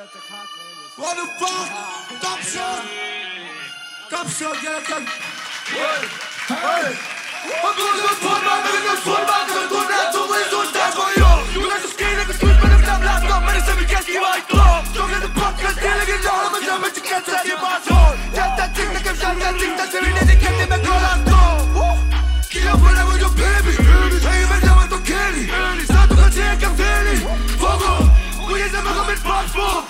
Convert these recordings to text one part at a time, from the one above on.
What the fuck? Top shot! Top shot, get it, Hey! Hey! I'm going to put my niggas full back and go down to where you stand for you. You guys are scared of the sweet, but I'm not black. I'm ready to be guessing my thought. Don't get the podcast, dealing it all. I'm a dumb, but you can't set your mind on. Get that thing, like I'm shot, that thing, that's the reason can't make go last door. Kill up whenever you're baby. Hey, man, I'm not okay. Start to get a feeling. Fuck off. We just never come in for.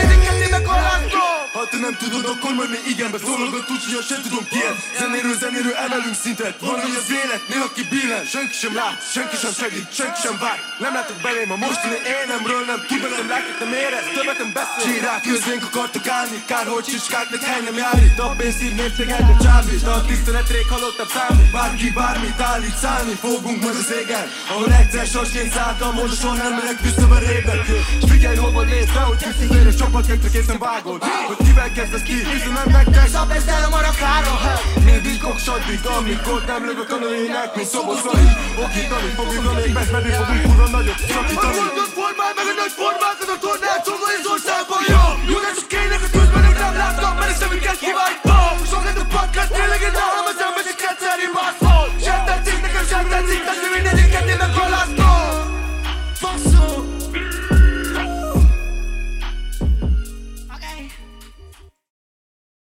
nézik ketté meg kaláztom! Ha te nem tudod, akkor majd még igenbe szólogat úgy, hogy sem tudom ki. Ez Zenéről zenéről emelünk szintet. Van, hogy az élet néha ki billen Senki sem lát, senki sem segít, senki sem vág Nem látok belém a mostani énemről Nem tud velem látok, nem érez, többet nem beszél. Csírák közénk akartak állni Kár, hogy csicskáknak hely nem jár. Itt A pénzszív mértéket a csábít. A tiszteletrég halottabb számít Bárki bármit állít szállni Fogunk majd az égen. Ahol egyszer sorsként szálltam Most soha nem megyek vissza a rében S figyelj, hova hogy Csapat egyre készen vágod. Hogy kivel kezdesz ki, üzenem nektek Szab ezt el a marakára. Mindig koksaddig, amikor nem lövök a nőinek Mint szoboszai, okítani fogjuk a még Megmenni fogunk kurva nagyot szakítani